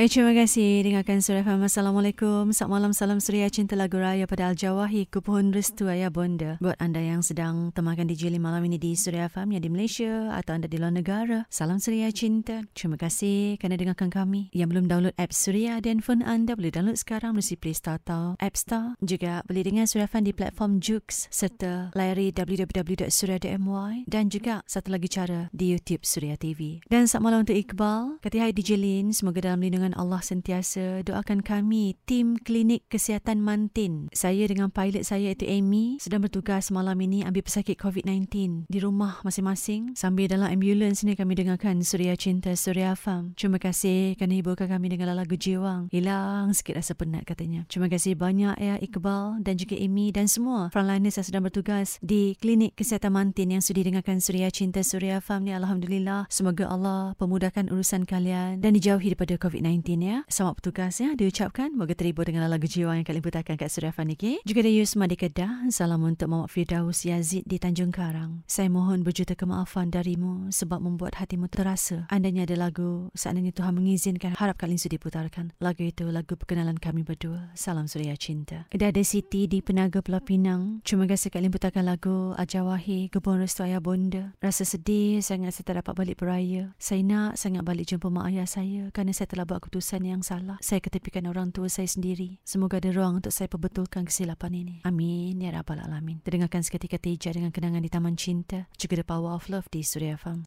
Eh, terima kasih dengarkan Surya FM. Assalamualaikum. Selamat malam, salam suria cinta lagu raya pada Al-Jawahi, Kupuhun Restu Ayah Bonda. Buat anda yang sedang temakan DJ malam ini di Surya FM yang di Malaysia atau anda di luar negara, salam suria cinta. Terima kasih kerana dengarkan kami. Yang belum download app Surya dan phone anda boleh download sekarang melalui Play Store atau App Store. Juga boleh dengar Surya FM di platform Jux serta layari www.surya.my dan juga satu lagi cara di YouTube Surya TV. Dan selamat malam untuk Iqbal. Kata hai DJ Lin, semoga dalam lindungan dengan Allah sentiasa doakan kami tim klinik kesihatan Mantin. Saya dengan pilot saya iaitu Amy sedang bertugas malam ini ambil pesakit COVID-19 di rumah masing-masing sambil dalam ambulans ni kami dengarkan Suria Cinta Suria Fam. Terima kasih kerana hiburkan kami dengan lagu jiwang. Hilang sikit rasa penat katanya. Terima kasih banyak ya Iqbal dan juga Amy dan semua frontliners yang sedang bertugas di klinik kesihatan Mantin yang sudi dengarkan Suria Cinta Suria Fam ni Alhamdulillah. Semoga Allah pemudahkan urusan kalian dan dijauhi daripada COVID-19 ya. Selamat bertugas ya. Diucapkan. Moga terhibur dengan lagu jiwa yang kalian putarkan kat Surya Faniki. Juga ada Yusma di Kedah. Salam untuk Muhammad Firdaus Yazid di Tanjung Karang. Saya mohon berjuta kemaafan darimu sebab membuat hatimu terasa. Andanya ada lagu. Seandainya Tuhan mengizinkan. Harap kalian sudah diputarkan. Lagu itu lagu perkenalan kami berdua. Salam Surya Cinta. Ada ada Siti di Penaga Pulau Pinang. Terima kasih kalian putarkan lagu Ajawahi Kebun Restu Ayah Bonda. Rasa sedih sangat saya tak dapat balik beraya. Saya nak sangat balik jumpa mak ayah saya kerana saya telah buat keputusan yang salah. Saya ketepikan orang tua saya sendiri. Semoga ada ruang untuk saya perbetulkan kesilapan ini. Amin. Ya Rabbal Alamin. Terdengarkan seketika teja dengan kenangan di Taman Cinta. Juga The Power of Love di Surya Farm.